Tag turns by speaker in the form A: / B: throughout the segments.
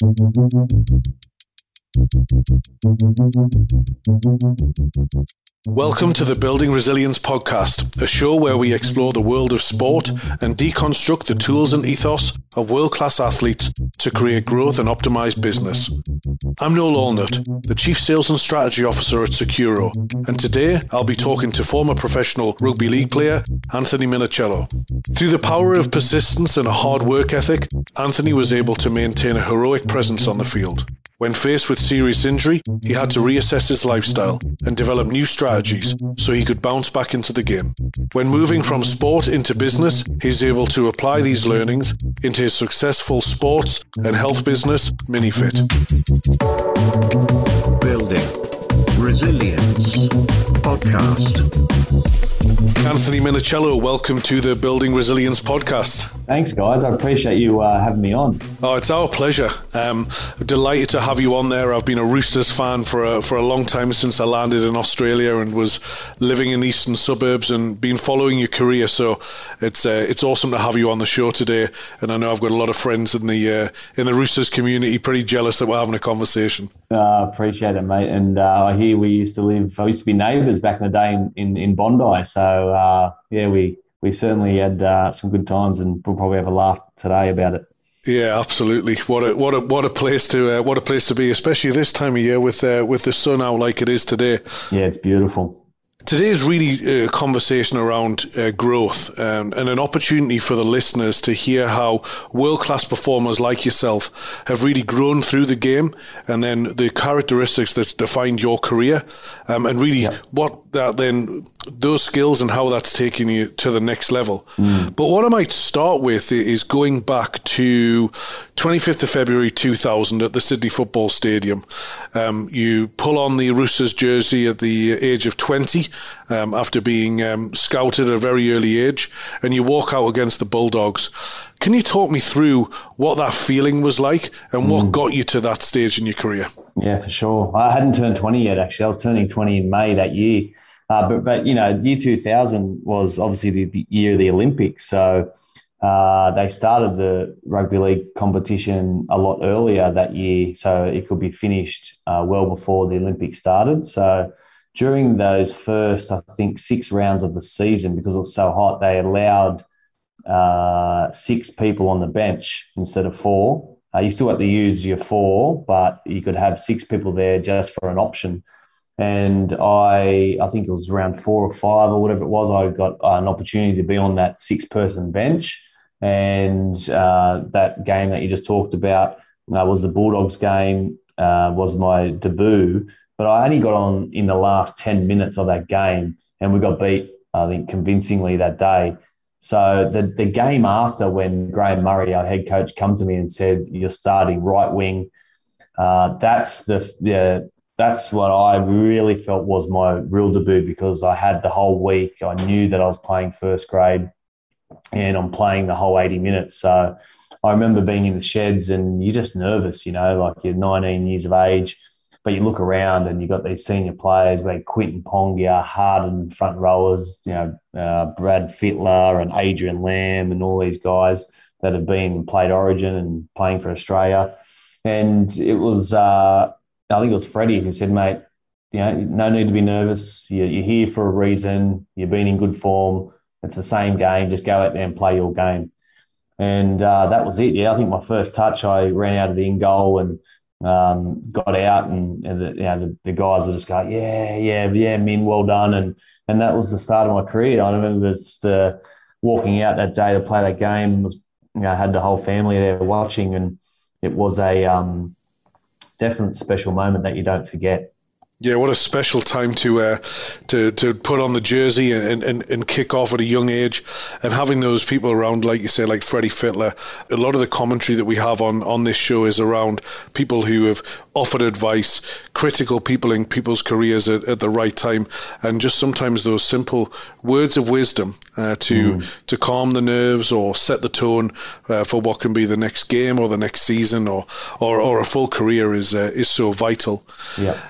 A: Thank you. Welcome to the Building Resilience Podcast, a show where we explore the world of sport and deconstruct the tools and ethos of world class athletes to create growth and optimize business. I'm Noel Allnutt, the Chief Sales and Strategy Officer at Sekuro, and today I'll be talking to former professional rugby league player Anthony Minichiello. Through the power of persistence and a hard work ethic, Anthony was able to maintain a heroic presence on the field. When faced with serious injury, he had to reassess his lifestyle and develop new strategies so he could bounce back into the game. When moving from sport into business, he's able to apply these learnings into his successful sports and health business, MiniFit.
B: Building Resilience Podcast.
A: Anthony Minichiello, welcome to the Building Resilience podcast.
C: Thanks, guys. I appreciate you uh, having me on.
A: Oh, it's our pleasure. Um, delighted to have you on there. I've been a Roosters fan for a, for a long time since I landed in Australia and was living in the eastern suburbs and been following your career. So it's uh, it's awesome to have you on the show today. And I know I've got a lot of friends in the uh, in the Roosters community pretty jealous that we're having a conversation.
C: Uh, appreciate it, mate. And uh, I hear we used to live. I used to be neighbours back in the day in, in, in Bondi. So uh, yeah, we we certainly had uh, some good times, and we'll probably have a laugh today about it.
A: Yeah, absolutely. What a what a what a place to uh, what a place to be, especially this time of year with uh, with the sun out like it is today.
C: Yeah, it's beautiful.
A: Today is really a conversation around uh, growth um, and an opportunity for the listeners to hear how world class performers like yourself have really grown through the game and then the characteristics that defined your career um, and really yep. what that then those skills and how that's taking you to the next level. Mm. But what I might start with is going back to 25th of February 2000 at the Sydney Football Stadium. Um, you pull on the Roosters jersey at the age of 20 um, after being um, scouted at a very early age, and you walk out against the Bulldogs. Can you talk me through what that feeling was like and what mm. got you to that stage in your career?
C: Yeah, for sure. I hadn't turned 20 yet, actually. I was turning 20 in May that year. Uh, but, but, you know, year 2000 was obviously the, the year of the Olympics. So uh, they started the rugby league competition a lot earlier that year. So it could be finished uh, well before the Olympics started. So during those first, I think, six rounds of the season, because it was so hot, they allowed uh, six people on the bench instead of four. Uh, you still had to use your four, but you could have six people there just for an option. And I, I think it was around four or five or whatever it was. I got an opportunity to be on that six-person bench, and uh, that game that you just talked about uh, was the Bulldogs game. Uh, was my debut, but I only got on in the last ten minutes of that game, and we got beat. I think convincingly that day. So the the game after, when Graham Murray, our head coach, come to me and said, "You're starting right wing," uh, that's the the that's what I really felt was my real debut because I had the whole week. I knew that I was playing first grade, and I'm playing the whole 80 minutes. So I remember being in the sheds, and you're just nervous, you know, like you're 19 years of age but you look around and you've got these senior players like Quentin Pongia, Harden front rowers, you know, uh, Brad Fittler and Adrian Lam and all these guys that have been played Origin and playing for Australia. And it was, uh, I think it was Freddie who said, mate, you know, no need to be nervous. You're, you're here for a reason. You've been in good form. It's the same game. Just go out there and play your game. And uh, that was it. Yeah, I think my first touch, I ran out of the in goal and um, got out and, and the, you know, the, the, guys were just going, yeah, yeah, yeah, Min, well done. And, and that was the start of my career. I remember just uh, walking out that day to play that game was, you know, I had the whole family there watching and it was a um, definite special moment that you don't forget.
A: Yeah, what a special time to uh, to to put on the jersey and, and, and kick off at a young age, and having those people around, like you say, like Freddie Fittler. A lot of the commentary that we have on on this show is around people who have offered advice, critical people in people's careers at, at the right time, and just sometimes those simple words of wisdom uh, to mm. to calm the nerves or set the tone uh, for what can be the next game or the next season or or, or a full career is uh, is so vital.
C: Yeah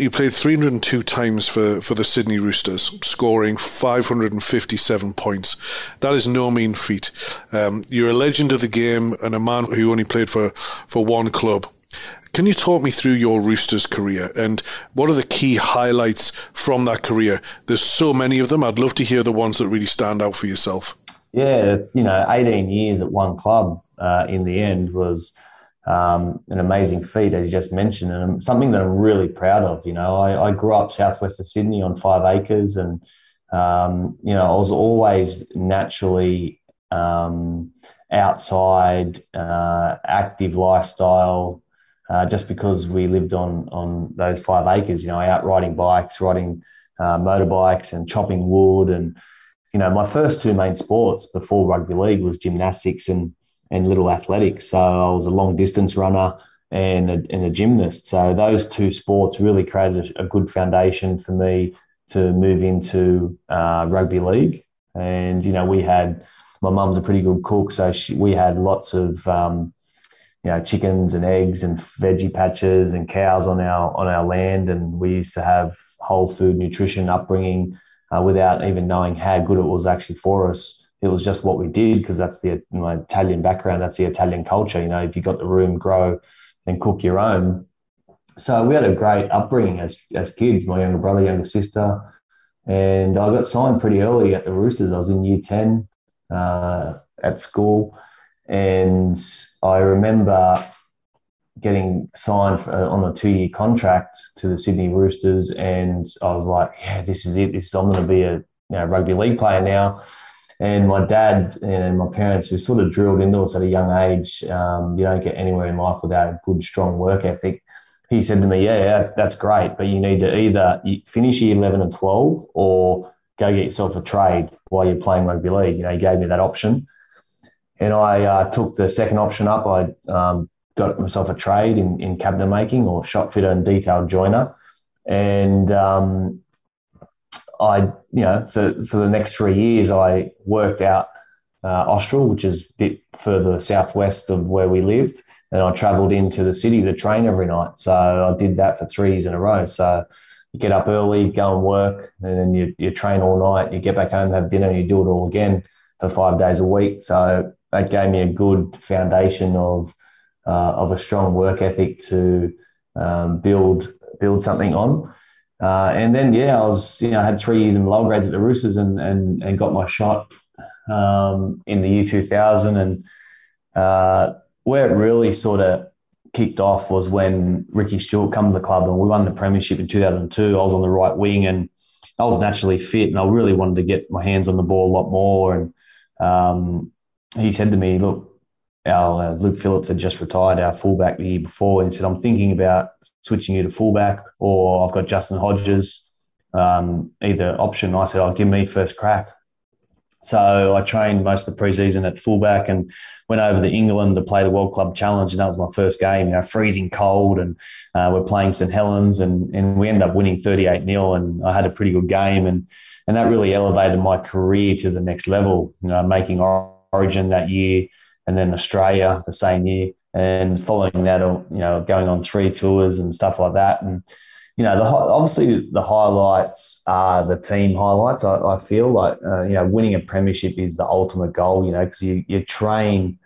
A: you played 302 times for, for the Sydney Roosters, scoring 557 points. That is no mean feat. Um, you're a legend of the game and a man who only played for, for one club. Can you talk me through your Roosters career and what are the key highlights from that career? There's so many of them. I'd love to hear the ones that really stand out for yourself.
C: Yeah, it's you know 18 years at one club uh, in the end was um, an amazing feat, as you just mentioned, and something that I'm really proud of. You know, I, I grew up southwest of Sydney on five acres, and um, you know, I was always naturally um, outside, uh, active lifestyle. Uh, just because we lived on on those five acres, you know, out riding bikes, riding uh, motorbikes, and chopping wood, and you know, my first two main sports before rugby league was gymnastics and and little athletics. So I was a long distance runner and a, and a gymnast. So those two sports really created a good foundation for me to move into uh, rugby league. And you know, we had my mum's a pretty good cook, so she, we had lots of um, you know chickens and eggs and veggie patches and cows on our on our land, and we used to have whole food nutrition upbringing uh, without even knowing how good it was actually for us it was just what we did because that's the my Italian background. That's the Italian culture. You know, if you got the room, grow and cook your own. So we had a great upbringing as as kids. My younger brother, younger sister, and I got signed pretty early at the Roosters. I was in year ten uh, at school, and I remember getting signed for, on a two year contract to the Sydney Roosters, and I was like, yeah, this is it. This is, I'm going to be a you know, rugby league player now. And my dad and my parents, who sort of drilled into us at a young age, um, you don't get anywhere in life without a good, strong work ethic. He said to me, "Yeah, yeah that's great, but you need to either finish year eleven and twelve, or go get yourself a trade while you're playing rugby league." You know, he gave me that option, and I uh, took the second option up. I um, got myself a trade in, in cabinet making or shot fitter and detail joiner, and um, I, you know, for, for the next three years, I worked out uh, Austral, which is a bit further southwest of where we lived. And I travelled into the city to train every night. So I did that for three years in a row. So you get up early, go and work, and then you, you train all night. You get back home, have dinner, and you do it all again for five days a week. So that gave me a good foundation of uh, of a strong work ethic to um, build build something on. Uh, and then, yeah, I was, you know, I had three years in lower grades at the Roosters and, and, and got my shot um, in the year 2000. And uh, where it really sort of kicked off was when Ricky Stuart come to the club and we won the premiership in 2002. I was on the right wing and I was naturally fit and I really wanted to get my hands on the ball a lot more. And um, he said to me, look, our uh, Luke Phillips had just retired, our fullback the year before, and he said, "I'm thinking about switching you to fullback, or I've got Justin Hodges, um, either option." I said, "I'll oh, give me first crack." So I trained most of the preseason at fullback and went over to England to play the World Club Challenge, and that was my first game. You know, freezing cold, and uh, we're playing St Helens, and and we ended up winning 38 0 and I had a pretty good game, and and that really elevated my career to the next level. You know, making Origin that year and then Australia the same year. And following that, you know, going on three tours and stuff like that. And, you know, the, obviously the highlights are the team highlights. I, I feel like, uh, you know, winning a premiership is the ultimate goal, you know, because you, you train,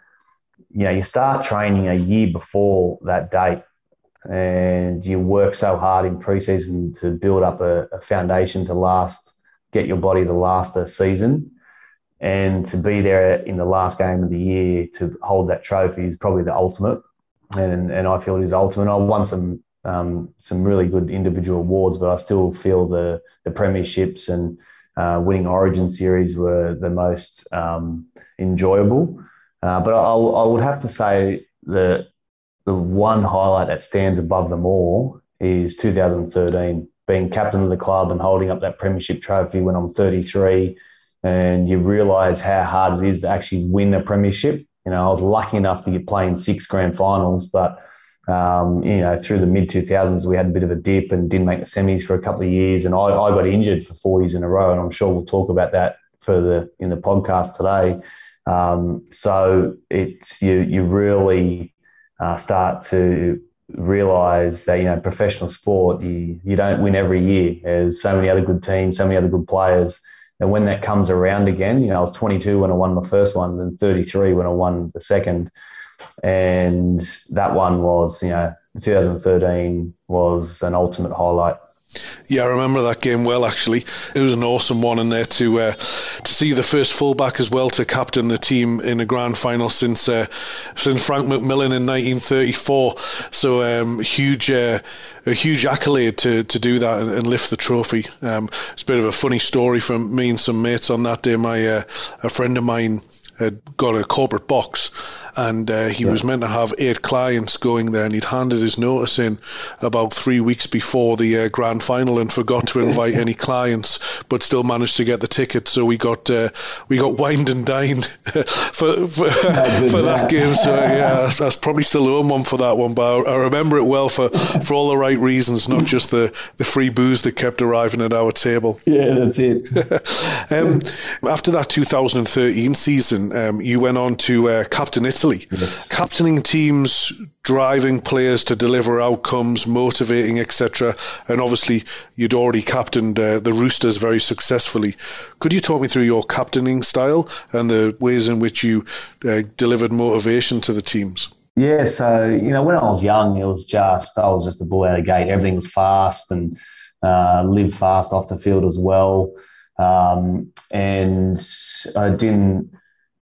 C: you know, you start training a year before that date and you work so hard in preseason to build up a, a foundation to last, get your body to last a season and to be there in the last game of the year to hold that trophy is probably the ultimate. And, and I feel it is ultimate. I won some um, some really good individual awards, but I still feel the the premierships and uh, winning Origin series were the most um, enjoyable. Uh, but I, I would have to say the the one highlight that stands above them all is 2013, being captain of the club and holding up that premiership trophy when I'm 33 and you realise how hard it is to actually win a premiership. You know, I was lucky enough to get playing six grand finals, but um, you know, through the mid 2000s, we had a bit of a dip and didn't make the semis for a couple of years. And I, I got injured for four years in a row. And I'm sure we'll talk about that further in the podcast today. Um, so it's you, you really uh, start to realize that you know professional sport you you don't win every year. There's so many other good teams, so many other good players. And when that comes around again, you know, I was 22 when I won my first one, then 33 when I won the second, and that one was you know 2013 was an ultimate highlight.
A: Yeah, I remember that game well. Actually, it was an awesome one in there to uh, to see the first fullback as well to captain the team in a grand final since uh, since Frank McMillan in 1934. So um, huge. Uh, a huge accolade to, to do that and, and lift the trophy. Um, it's a bit of a funny story from me and some mates on that day. My uh, a friend of mine had got a corporate box and uh, he yeah. was meant to have eight clients going there, and he'd handed his notice in about three weeks before the uh, grand final and forgot to invite any clients, but still managed to get the ticket. So we got uh, we got wined and dined for for, for that game. So yeah, that's probably still own one for that one, but I, remember it well for, for all the right reasons, not just the, the free booze that kept arriving at our table.
C: Yeah, that's it.
A: um, after that 2013 season, um, you went on to uh, captain Italy Italy. Yes. Captaining teams, driving players to deliver outcomes, motivating, etc. And obviously, you'd already captained uh, the Roosters very successfully. Could you talk me through your captaining style and the ways in which you uh, delivered motivation to the teams?
C: Yeah, so you know, when I was young, it was just I was just a bull out of gate. Everything was fast and uh, live fast off the field as well. Um, and I didn't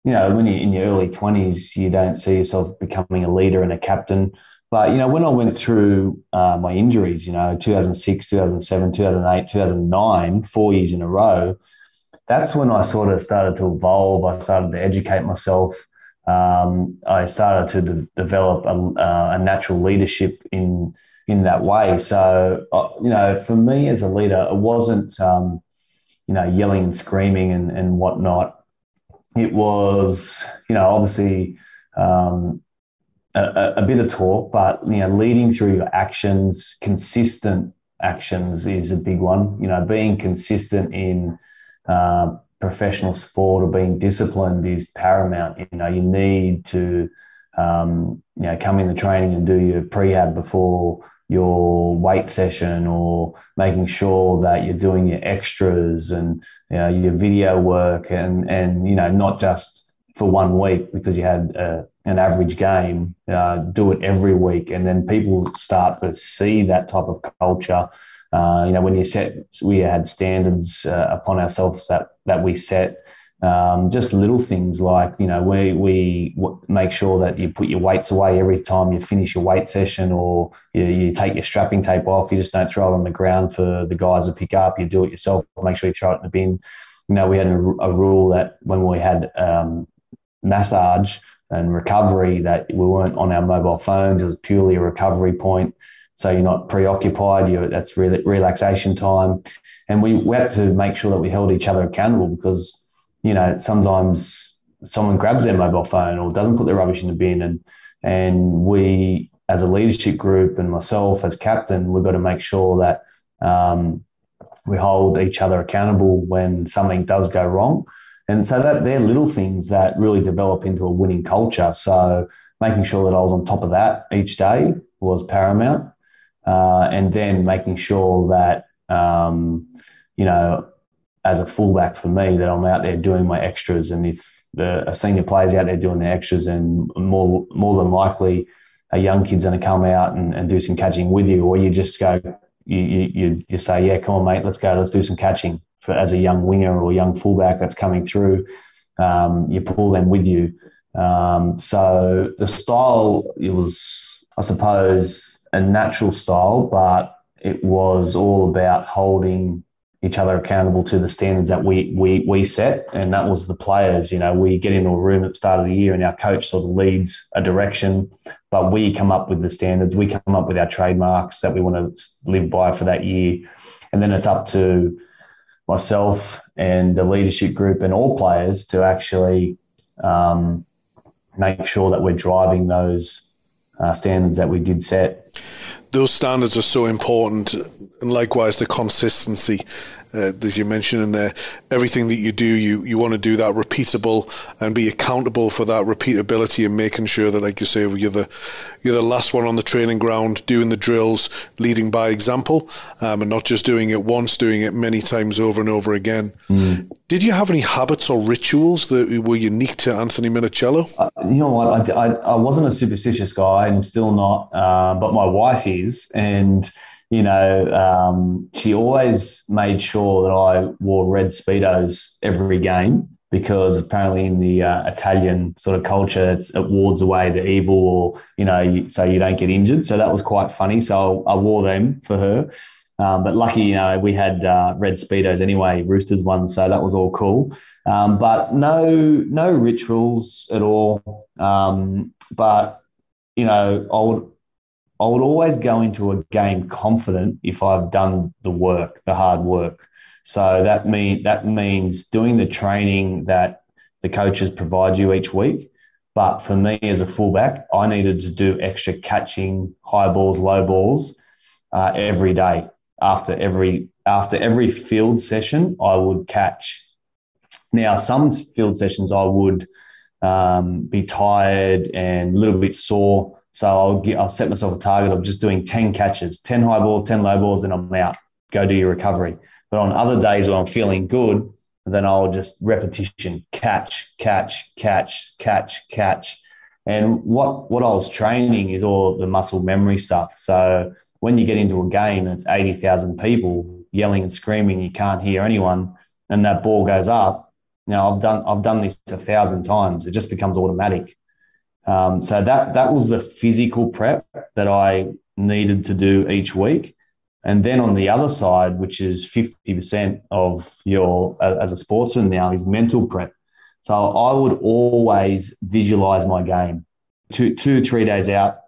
C: you know, when you're in your early 20s, you don't see yourself becoming a leader and a captain. But, you know, when I went through uh, my injuries, you know, 2006, 2007, 2008, 2009, four years in a row, that's when I sort of started to evolve. I started to educate myself. Um, I started to de- develop a, uh, a, natural leadership in in that way. So, uh, you know, for me as a leader, it wasn't, um, you know, yelling and screaming and, and whatnot it was, you know, obviously um, a, a, bit of talk, but you know, leading through your actions, consistent actions is a big one. You know, being consistent in uh, professional sport or being disciplined is paramount. You know, you need to, um, you know, come in the training and do your prehab before your weight session or making sure that you're doing your extras and you know, your video work and and you know not just for one week because you had uh, an average game uh, do it every week. And then people start to see that type of culture. Uh, you know when you set we had standards uh, upon ourselves that that we set um, just little things like you know we we make sure that you put your weights away every time you finish your weight session or you, you take your strapping tape off. You just don't throw it on the ground for the guys to pick up. You do it yourself. Make sure you throw it in the bin. You know we had a, a rule that when we had um, massage and recovery that we weren't on our mobile phones. It was purely a recovery point. So you're not preoccupied. you that's re- relaxation time. And we, we had to make sure that we held each other accountable because you know, sometimes someone grabs their mobile phone or doesn't put their rubbish in the bin and and we as a leadership group and myself as captain, we've got to make sure that um, we hold each other accountable when something does go wrong. And so that they're little things that really develop into a winning culture. So making sure that I was on top of that each day was paramount. Uh, and then making sure that, um, you know, as a fullback for me that I'm out there doing my extras. And if the, a senior player's out there doing the extras, and more more than likely a young kid's going to come out and, and do some catching with you, or you just go, you, you, you say, yeah, come on, mate, let's go, let's do some catching for, as a young winger or young fullback that's coming through. Um, you pull them with you. Um, so the style, it was, I suppose, a natural style, but it was all about holding each other accountable to the standards that we we we set, and that was the players. You know, we get into a room at the start of the year, and our coach sort of leads a direction, but we come up with the standards. We come up with our trademarks that we want to live by for that year, and then it's up to myself and the leadership group and all players to actually um, make sure that we're driving those uh, standards that we did set
A: those standards are so important, and likewise the consistency. Uh, as you mentioned in there, everything that you do, you, you want to do that repeatable and be accountable for that repeatability and making sure that, like you say, you're the you're the last one on the training ground doing the drills, leading by example, um, and not just doing it once, doing it many times over and over again. Mm. Did you have any habits or rituals that were unique to Anthony Minichiello?
C: Uh, you know what? I, I, I, wasn't a superstitious guy, and I'm still not, uh, but my wife is, and you know, um, she always made sure that I wore red speedos every game because apparently in the uh, Italian sort of culture, it wards away the evil, or you know, you, so you don't get injured. So that was quite funny. So I wore them for her. Um, but lucky, you know, we had uh, red speedos anyway, Roosters ones, so that was all cool. Um, but no, no rituals at all. Um, but you know, I would I would always go into a game confident if I've done the work, the hard work. So that mean that means doing the training that the coaches provide you each week. But for me as a fullback, I needed to do extra catching, high balls, low balls uh, every day. After every after every field session, I would catch. Now, some field sessions I would um, be tired and a little bit sore so I'll get, I'll set myself a target of just doing 10 catches, 10 high balls, 10 low balls, and I'm out. Go do your recovery. But on other days when I'm feeling good, then I'll just repetition, catch, catch, catch, catch, catch. And what what I was training is all the muscle memory stuff. So when you get into a game and it's 80,000 people yelling and screaming, you can't hear anyone, and that ball goes up. Now I've done I've done this a thousand times. It just becomes automatic. Um, so that that was the physical prep that I needed to do each week. And then on the other side, which is 50% of your as a sportsman now, is mental prep. So I would always visualize my game. Two, two, three days out,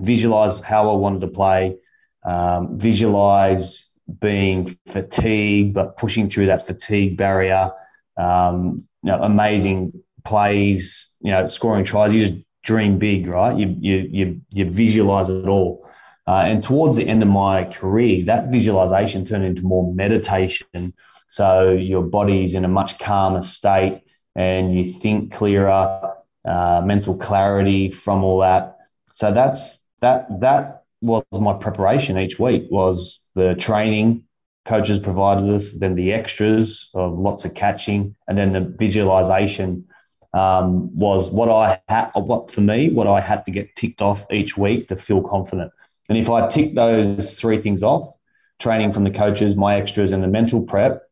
C: visualize how I wanted to play, um, visualize being fatigued, but pushing through that fatigue barrier. Um, you know, amazing plays, you know, scoring tries. You just dream big, right? You you you you visualize it all. Uh, and towards the end of my career, that visualization turned into more meditation. So your body's in a much calmer state, and you think clearer, uh, mental clarity from all that. So that's that that was my preparation each week was the training coaches provided us, then the extras of lots of catching, and then the visualization um, was what I had, what for me, what I had to get ticked off each week to feel confident. And if I tick those three things off, training from the coaches, my extras, and the mental prep,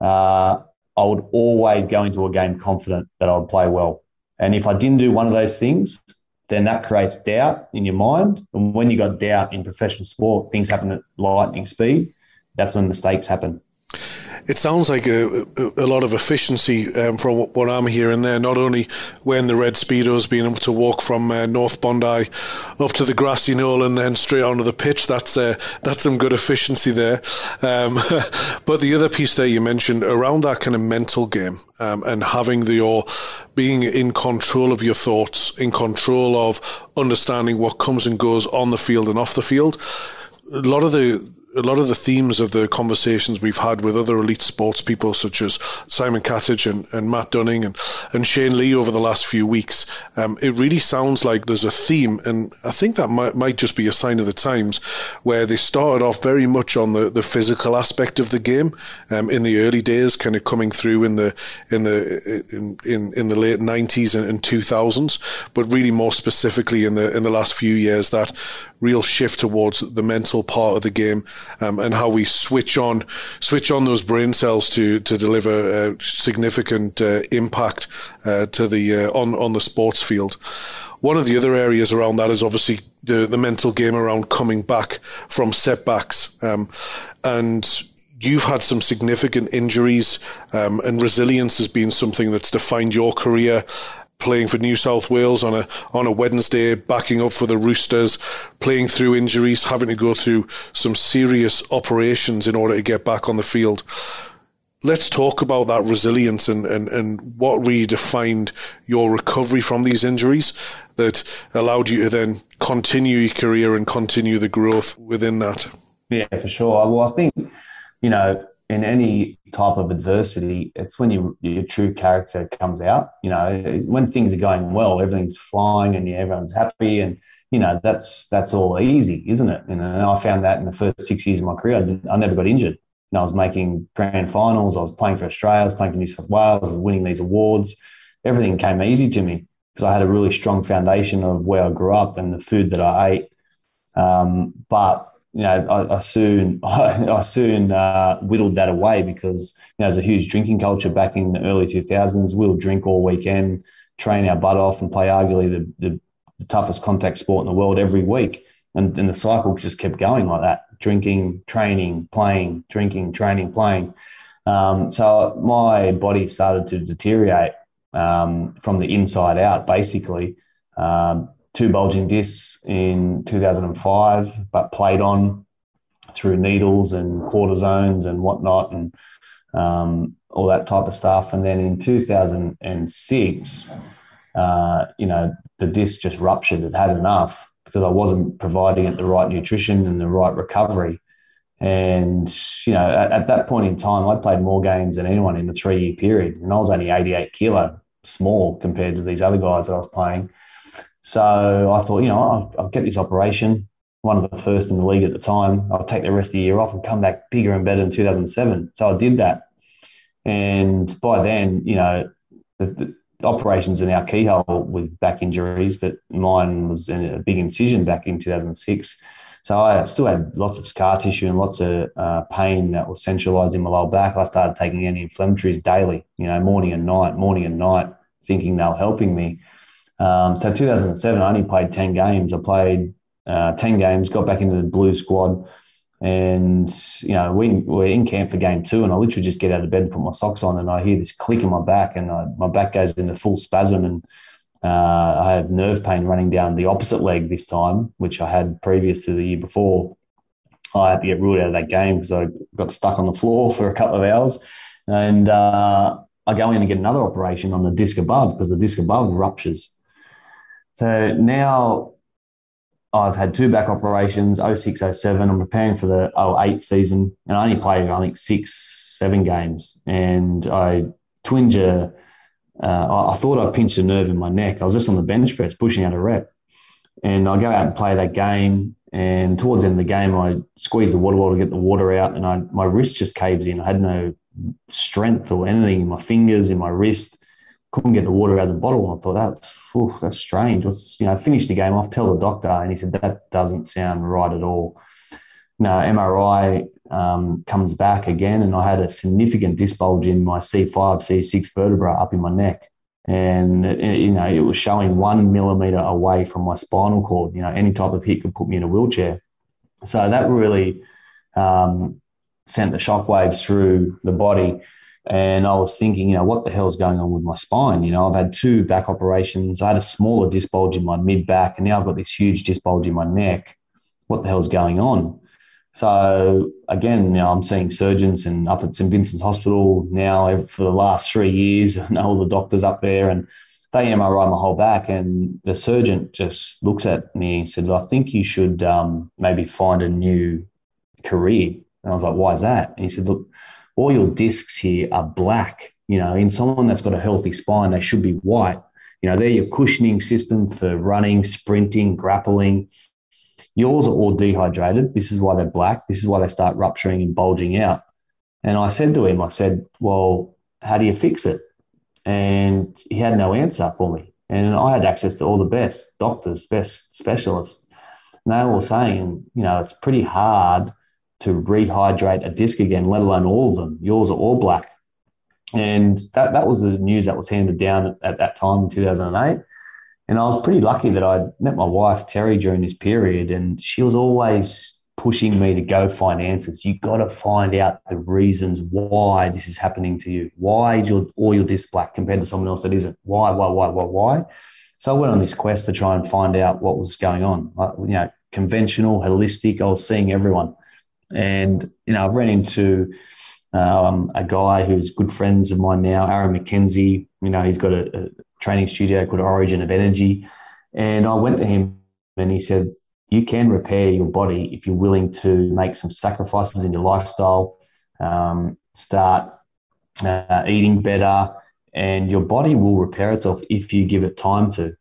C: uh, I would always go into a game confident that I would play well. And if I didn't do one of those things, then that creates doubt in your mind. And when you got doubt in professional sport, things happen at lightning speed. That's when mistakes happen
A: it sounds like a, a, lot of efficiency um, from what I'm hearing there. Not only when the red speedos, being able to walk from uh, North Bondi up to the grassy knoll and then straight onto the pitch. That's uh, that's some good efficiency there. Um, but the other piece there you mentioned around that kind of mental game um, and having the your being in control of your thoughts, in control of understanding what comes and goes on the field and off the field. A lot of the a lot of the themes of the conversations we've had with other elite sports people, such as Simon Katich and, and Matt Dunning and, and Shane Lee over the last few weeks, um, it really sounds like there's a theme, and I think that might, might just be a sign of the times, where they started off very much on the, the physical aspect of the game um, in the early days, kind of coming through in the in the in in, in the late '90s and, and 2000s, but really more specifically in the in the last few years that real shift towards the mental part of the game um, and how we switch on switch on those brain cells to to deliver uh, significant uh, impact uh, to the uh, on on the sports field. One of the other areas around that is obviously the the mental game around coming back from setbacks um, and you've had some significant injuries, um, and resilience has been something that's defined your career playing for New South Wales on a on a Wednesday, backing up for the Roosters, playing through injuries, having to go through some serious operations in order to get back on the field. Let's talk about that resilience and, and, and what really defined your recovery from these injuries that allowed you to then continue your career and continue the growth within that.
C: Yeah, for sure. Well, I think, you know, in any type of adversity, it's when you, your true character comes out. You know, when things are going well, everything's flying and everyone's happy, and you know that's that's all easy, isn't it? And I found that in the first six years of my career, I, I never got injured. And I was making grand finals. I was playing for Australia. I was playing for New South Wales. I was winning these awards. Everything came easy to me because I had a really strong foundation of where I grew up and the food that I ate. Um, but you know, I, I soon I, I soon uh, whittled that away because you know there's a huge drinking culture back in the early 2000s. We'll drink all weekend, train our butt off, and play arguably the, the, the toughest contact sport in the world every week. And, the cycle just kept going like that: drinking, training, playing, drinking, training, playing. Um, so my body started to deteriorate um, from the inside out, basically. Um, two bulging discs in 2005, but played on through needles and cortisones and whatnot and um, all that type of stuff. And then in 2006, uh, you know, the disc just ruptured. It had enough because I wasn't providing it the right nutrition and the right recovery. And, you know, at, at that point in time, I played more games than anyone in the three year period. And I was only 88 kilo, small compared to these other guys that I was playing. So I thought, you know, I'll, I'll, get this operation, one of the first in the league at the time. I'll take the rest of the year off and come back bigger and better in 2007. So I did that. And by then, you know, the, the operations in our keyhole with back injuries, but mine was a big incision back in 2006. So I still had lots of scar tissue and lots of uh, pain that was centralized in my lower back. I started taking anti-inflammatories daily, you know, morning and night, morning and night, thinking they were helping me. Um, so 2007, I only played 10 games. I played uh, 10 games, got back into the blue squad. And, you know, we were in camp for game two, and I literally just get out of bed and put my socks on, and I hear this click in my back, and I, my back goes into full spasm. And uh, I have nerve pain running down the opposite leg this time, which I had previous to the year before. I had to get ruled out of that game because I got stuck on the floor for a couple of hours. And uh, I go in and get another operation on the disc above because the disc above ruptures. So now I've had two back operations, 06, 07. I'm preparing for the 08 season, and I only played, I think, six, seven games. And I twinge a, uh, I thought I pinched a nerve in my neck. I was just on the bench press pushing out a rep. And I go out and play that game. And towards the end of the game, I squeeze the water bottle to get the water out, and I, my wrist just caves in. I had no strength or anything in my fingers, in my wrist couldn't get the water out of the bottle. I thought that's whew, that's strange. What's you know, finish the game off, tell the doctor, and he said that doesn't sound right at all. Now, MRI um, comes back again, and I had a significant disc bulge in my C5, C6 vertebra up in my neck, and it, you know it was showing one millimeter away from my spinal cord. You know, any type of hit could put me in a wheelchair. So that really um, sent the shockwaves through the body. And I was thinking, you know, what the hell is going on with my spine? You know, I've had two back operations. I had a smaller disc bulge in my mid back, and now I've got this huge disc bulge in my neck. What the hell is going on? So again, you know, I'm seeing surgeons and up at St Vincent's Hospital now for the last three years. I know all the doctors up there, and they MRI my whole back. And the surgeon just looks at me and said, "I think you should um, maybe find a new career." And I was like, "Why is that?" And he said, "Look." All your discs here are black. You know, in someone that's got a healthy spine, they should be white. You know, they're your cushioning system for running, sprinting, grappling. Yours are all dehydrated. This is why they're black. This is why they start rupturing and bulging out. And I said to him, I said, Well, how do you fix it? And he had no answer for me. And I had access to all the best doctors, best specialists. And they were saying, you know, it's pretty hard to rehydrate a disc again, let alone all of them. Yours are all black. And that, that was the news that was handed down at, at that time in 2008. And I was pretty lucky that I met my wife, Terry, during this period. And she was always pushing me to go find answers. You've got to find out the reasons why this is happening to you. Why is your all your disc black compared to someone else that isn't? Why, why, why, why, why? So I went on this quest to try and find out what was going on. Like, you know, conventional, holistic. I was seeing everyone. And, you know, I've ran into um, a guy who's good friends of mine now, Aaron McKenzie. You know, he's got a, a training studio called Origin of Energy. And I went to him and he said, You can repair your body if you're willing to make some sacrifices in your lifestyle. um, start uh, eating better, and your body will repair itself if you give it time to.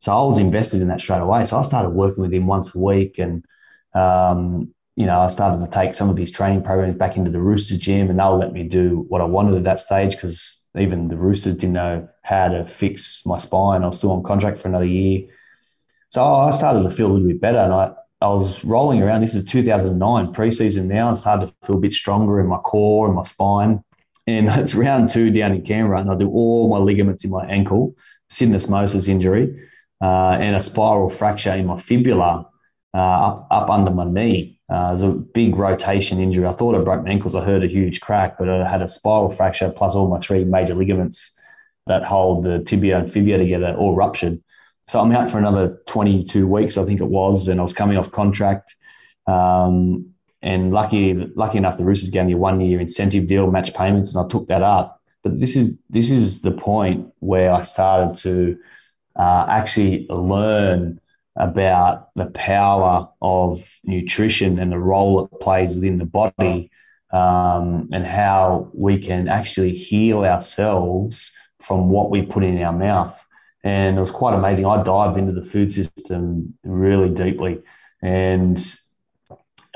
C: So I was invested in that straight away. So I started working with him once a week, and um, you know I started to take some of these training programs back into the Roosters gym, and they'll let me do what I wanted at that stage because even the Roosters didn't know how to fix my spine. I was still on contract for another year, so I started to feel a little bit better, and I I was rolling around. This is 2009 preseason now, and started to feel a bit stronger in my core and my spine. And it's round two down in Canberra, and I do all my ligaments in my ankle, syndesmosis injury, uh, and a spiral fracture in my fibula uh, up, up under my knee. Uh, it was a big rotation injury. I thought I broke my ankles. I heard a huge crack, but I had a spiral fracture plus all my three major ligaments that hold the tibia and fibula together all ruptured. So I'm out for another 22 weeks, I think it was, and I was coming off contract. Um, and lucky, lucky enough, the Roosters gave me a one year incentive deal, match payments, and I took that up. But this is this is the point where I started to uh, actually learn about the power of nutrition and the role it plays within the body, um, and how we can actually heal ourselves from what we put in our mouth and it was quite amazing. I dived into the food system really deeply, and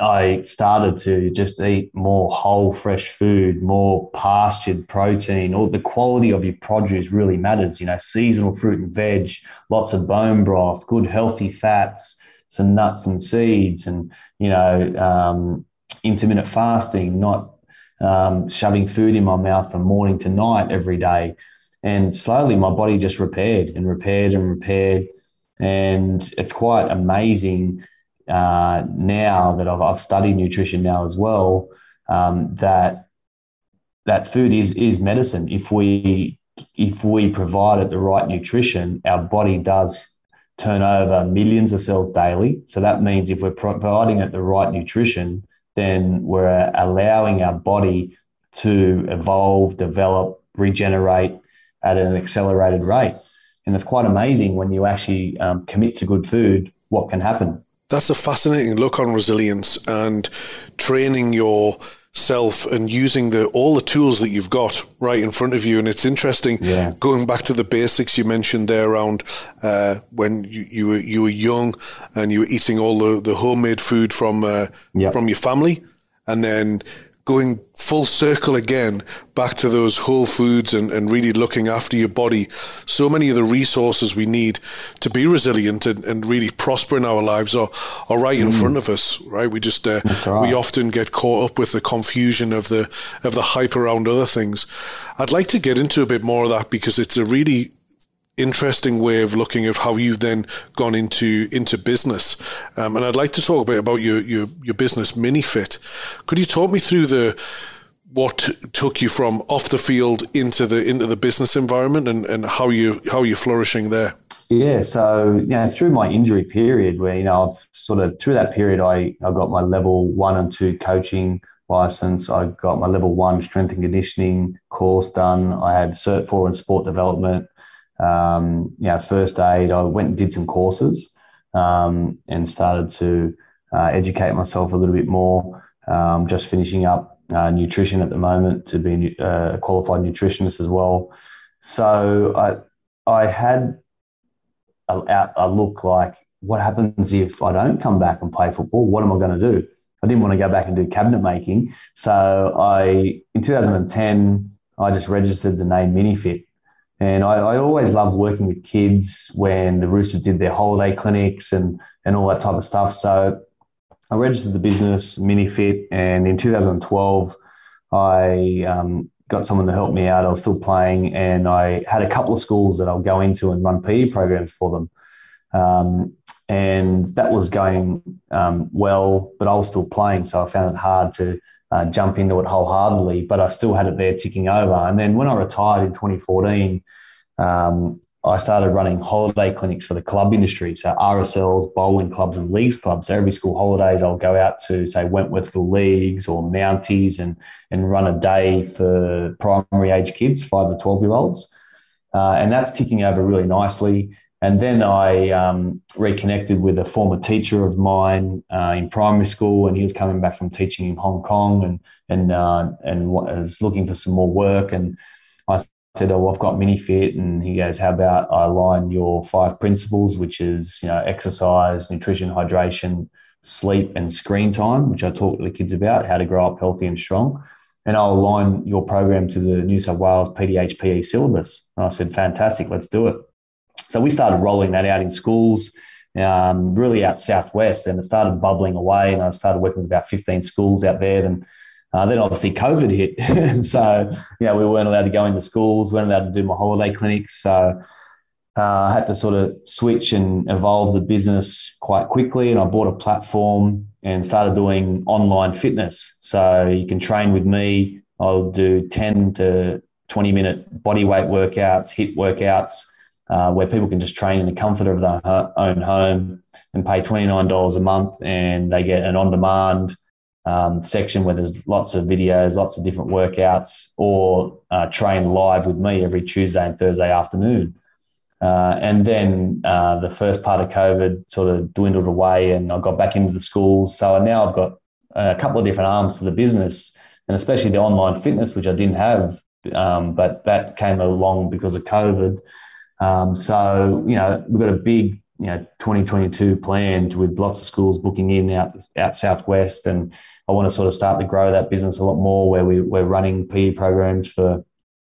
C: I started to just eat more whole, fresh food, more pastured protein. All the quality of your produce really matters. You know, seasonal fruit and veg, lots of bone broth, good healthy fats, some nuts and seeds, and you know, um, intermittent fasting, not um, shoving food in my mouth from morning to night every day. And slowly my body just repaired and repaired and repaired. And it's quite amazing uh, now that I've, I've, studied nutrition now as well um, that that food is is medicine. If we if we provide it the right nutrition, our body does turn over millions of cells daily. So that means if we're providing it the right nutrition, then we're allowing our body to evolve, develop, regenerate, at an accelerated rate. And it's quite amazing when you actually um, commit to good food, what can happen.
A: That's a fascinating look on resilience and training yourself and using the all the tools that you've got right in front of you. And it's interesting yeah. going back to the basics you mentioned there around uh, when you, you were you were young and you were eating all the, the homemade food from uh, yep. from your family, and then going full circle again back to those whole foods and, and really looking after your body. So many of the resources we need to be resilient and, and really prosper in our lives are, are right in mm. front of us, right? We just, uh, right. we often get caught up with the confusion of the, of the hype around other things. I'd like to get into a bit more of that because it's a really interesting way of looking at how you've then gone into into business. Um, and I'd like to talk a bit about your your, your business, MiniFit. Could you talk me through the what took you from off the field into the into the business environment and, and how you how you're flourishing there?
C: Yeah, so you know, through my injury period, where you know I've sort of through that period, I I got my level one and two coaching license. I got my level one strength and conditioning course done. I had cert four in sport development um, you know, first aid. I went and did some courses um, and started to uh, educate myself a little bit more. Um, just finishing up uh, nutrition at the moment to be uh, a qualified nutritionist as well. So I I had a, a look like what happens if I don't come back and play football? What am I going to do? I didn't want to go back and do cabinet making. So I, in 2010, I just registered the name MiniFit and I, I, always loved working with kids when the Roosters did their holiday clinics and, and all that type of stuff. So I registered the business, MiniFit, and in 2012, I um, got someone to help me out. I was still playing, and I had a couple of schools that I'll go into and run PE programs for them. Um, and that was going um, well, but I was still playing, so I found it hard to uh, jump into it wholeheartedly, but I still had it there ticking over. And then when I retired in 2014, um, I started running holiday clinics for the club industry. So RSLs, bowling clubs, and leagues clubs. So every school holidays, I'll go out to say Wentworthville leagues or Mounties and and run a day for primary age kids, five to twelve year olds, uh, and that's ticking over really nicely. And then I um, reconnected with a former teacher of mine uh, in primary school, and he was coming back from teaching in Hong Kong, and and uh, and was looking for some more work. And I said, "Oh, I've got MiniFit," and he goes, "How about I align your five principles, which is you know exercise, nutrition, hydration, sleep, and screen time, which I talk to the kids about, how to grow up healthy and strong." And I'll align your program to the New South Wales PDHPE syllabus. And I said, fantastic, let's do it. So we started rolling that out in schools, um, really out southwest, and it started bubbling away. And I started working with about 15 schools out there. And uh, then obviously COVID hit, so you know we weren't allowed to go into schools, weren't allowed to do my holiday clinics. So uh, I had to sort of switch and evolve the business quite quickly. And I bought a platform and started doing online fitness. So you can train with me. I'll do 10 to 20 minute body weight workouts, HIIT workouts uh, where people can just train in the comfort of their own home and pay $29 a month and they get an on demand um, section where there's lots of videos, lots of different workouts, or uh, train live with me every Tuesday and Thursday afternoon. Uh, and then uh, the first part of COVID sort of dwindled away, and I got back into the schools. So now I've got a couple of different arms to the business, and especially the online fitness, which I didn't have, um, but that came along because of COVID. Um, so, you know, we've got a big, you know, 2022 planned with lots of schools booking in out, out southwest. And I want to sort of start to grow that business a lot more where we, we're running PE programs for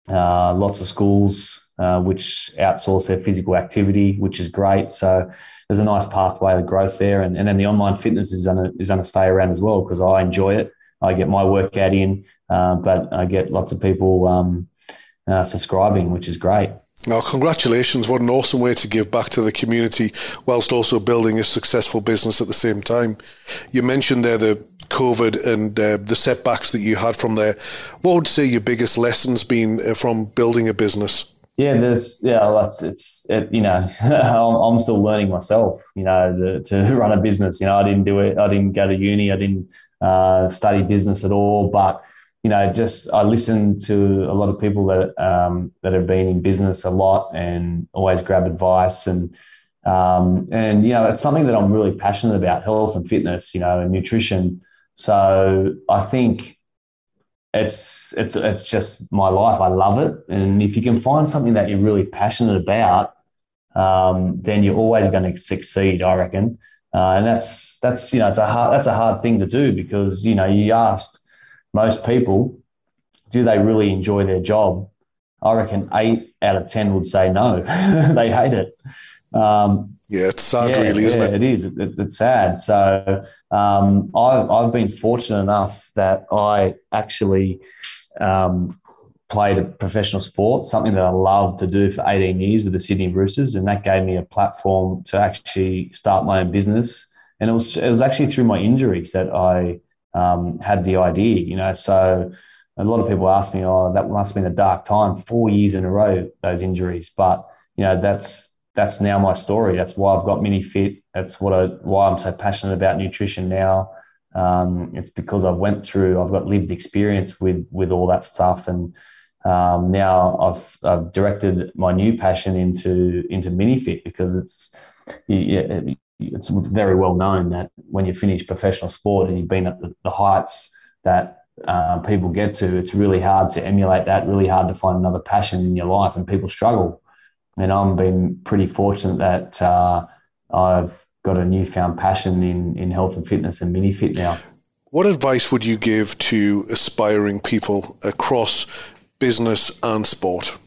C: uh, lots of schools, uh, which outsource their physical activity, which is great. So there's a nice pathway of growth there. And, and then the online fitness is going to is to stay around as well because I enjoy it. I get my workout in, uh, but I get lots of people um, uh, subscribing, which is great.
A: Now, congratulations. What an awesome way to give back to the community whilst also building a successful business at the same time. You mentioned there the COVID and uh, the setbacks that you had from there. What would say your biggest lessons been uh, from building a business?
C: Yeah, there's yeah, that's it's it, you know I'm, still learning myself. You know, the, to run a business. You know, I didn't do it. I didn't go to uni. I didn't uh, study business at all. But you know, just I listen to a lot of people that um, that have been in business a lot and always grab advice and um, and you know, it's something that I'm really passionate about: health and fitness, you know, and nutrition. So I think it's it's it's just my life. I love it, and if you can find something that you're really passionate about, um, then you're always going to succeed. I reckon, uh, and that's that's you know, it's a hard that's a hard thing to do because you know you asked most people, do they really enjoy their job? I reckon eight out of 10 would say no. they hate it. Um,
A: yeah, it's sad, yeah, really, isn't
C: yeah,
A: it?
C: It is. It, it's sad. So um, I've, I've been fortunate enough that I actually um, played a professional sport, something that I loved to do for 18 years with the Sydney Roosters. And that gave me a platform to actually start my own business. And it was, it was actually through my injuries that I um, had the idea, you know. So a lot of people ask me, oh, that must have been a dark time, four years in a row, those injuries. But, you know, that's that's now my story. That's why I've got MiniFit. That's what I why I'm so passionate about nutrition now. Um, it's because I've went through, I've got lived experience with with all that stuff, and um, now I've, I've directed my new passion into into MiniFit because it's it's very well known that when you finish professional sport and you've been at the, the heights that uh, people get to, it's really hard to emulate that, really hard to find another passion in your life, and people struggle. And I'm been pretty fortunate that uh, I've got a newfound passion in, in health and fitness and MiniFit now.
A: What advice would you give to aspiring people across business and sport?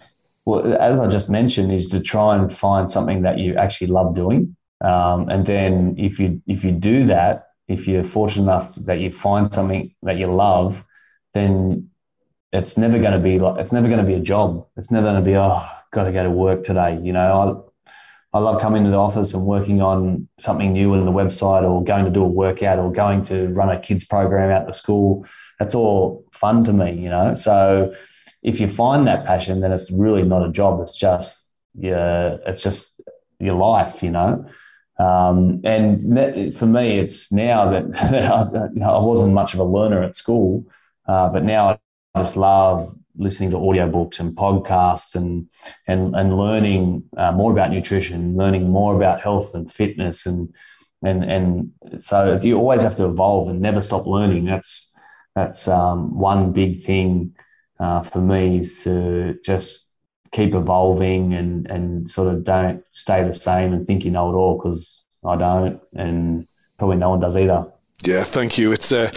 C: Well, as I just mentioned, is to try and find something that you actually love doing um, and then if you if you do that, if you're fortunate enough that you find something that you love, then it's never going to be like it's never going to be a job. It's never going to be oh, got to go to work today. You know, I I love coming to the office and working on something new on the website, or going to do a workout, or going to run a kids program out the school. That's all fun to me. You know, so if you find that passion, then it's really not a job. It's just yeah, it's just your life. You know. Um, and for me, it's now that I wasn't much of a learner at school, uh, but now I just love listening to audiobooks and podcasts and and and learning uh, more about nutrition, learning more about health and fitness, and and and so you always have to evolve and never stop learning. That's that's um, one big thing uh, for me is to just keep evolving and and sort of don't stay the same and think you know it all because I don't, and probably no one does either.
A: Yeah, thank you. It's uh,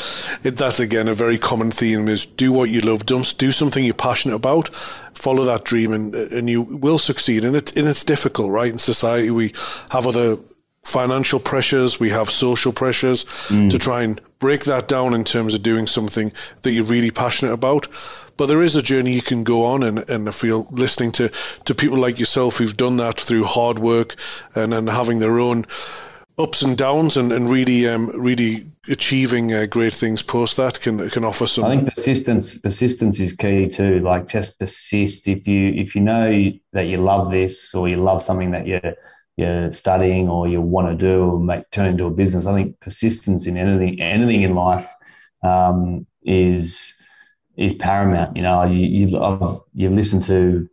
A: it, that's again a very common theme: is do what you love, do, do something you're passionate about, follow that dream, and and you will succeed. And it and it's difficult, right? In society, we have other financial pressures, we have social pressures mm. to try and break that down in terms of doing something that you're really passionate about. But there is a journey you can go on, and, and I feel listening to, to people like yourself who've done that through hard work and, and having their own ups and downs and, and really um, really achieving uh, great things post that can can offer some.
C: I think persistence persistence is key too. Like just persist. If you if you know that you love this or you love something that you're you're studying or you want to do or make turn into a business, I think persistence in anything anything in life um, is is paramount. You know, you you listen to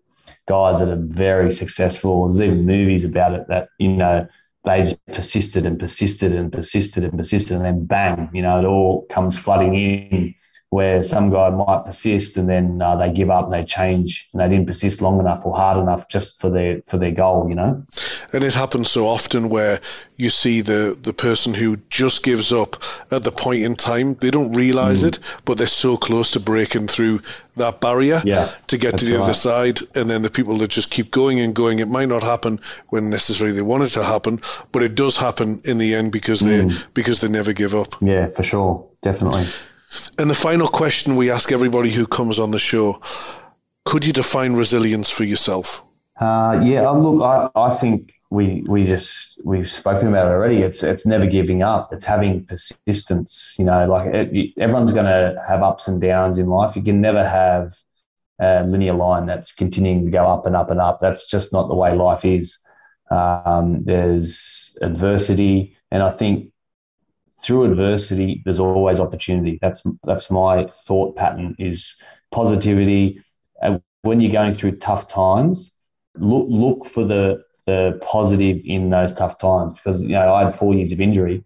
C: guys that are very successful. There's even movies about it that you know they just persisted and persisted and persisted and persisted, and then bang, you know, it all comes flooding in. Where some guy might persist and then uh, they give up and they change and they didn't persist long enough or hard enough just for their for their goal, you know.
A: And it happens so often where you see the the person who just gives up at the point in time. They don't realize mm. it, but they're so close to breaking through that barrier
C: yeah,
A: to get to the right. other side. And then the people that just keep going and going, it might not happen when necessarily they want it to happen, but it does happen in the end because they mm. because they never give up.
C: Yeah, for sure, definitely.
A: And the final question we ask everybody who comes on the show: Could you define resilience for yourself?
C: Uh, yeah, look, I, I think we we just we've spoken about it already. It's it's never giving up. It's having persistence. You know, like it, everyone's going to have ups and downs in life. You can never have a linear line that's continuing to go up and up and up. That's just not the way life is. Um, there's adversity, and I think through adversity, there's always opportunity. That's that's my thought pattern. Is positivity. And when you're going through tough times, look look for the the positive in those tough times because you know I had four years of injury,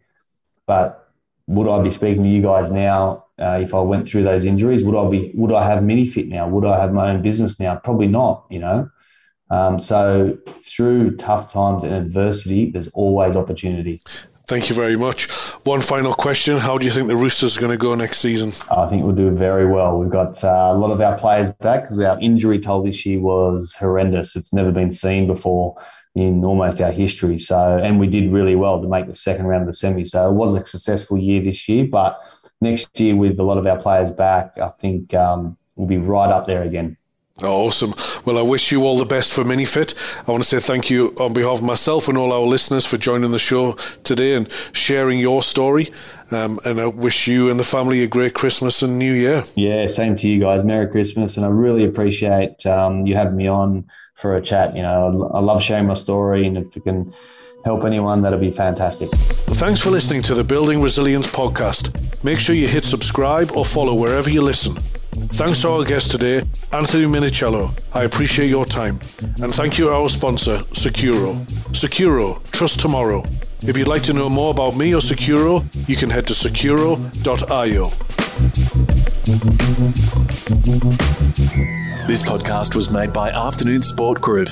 C: but would I be speaking to you guys now uh, if I went through those injuries? Would I be would I have MiniFit now? Would I have my own business now? Probably not. You know, um, so through tough times and adversity, there's always opportunity.
A: Thank you very much. One final question. How do you think the Roosters are going to go next season?
C: I think we'll do very well. We've got uh, a lot of our players back because our injury toll this year was horrendous. It's never been seen before in almost our history. So, and we did really well to make the second round of the semi. So it was a successful year this year, but next year with a lot of our players back, I think um, we'll be right up there again.
A: Oh, awesome. Well, I wish you all the best for MiniFit. I want to say thank you on behalf of myself and all our listeners for joining the show today and sharing your story. Um, and I wish you and the family a great Christmas and New Year.
C: Yeah, same to you guys. Merry Christmas. And I really appreciate um, you having me on for a chat. You know, I love sharing my story, and if you can help anyone, that'll be fantastic.
A: Thanks for listening to the Building Resilience podcast. Make sure you hit subscribe or follow wherever you listen. Thanks to our guest today, Anthony Minichiello. I appreciate your time. And thank you our sponsor, Sekuro. Sekuro, trust tomorrow. If you'd like to know more about me or Sekuro, you can head to sekuro.io.
B: This podcast was made by Afternoon Sport Group.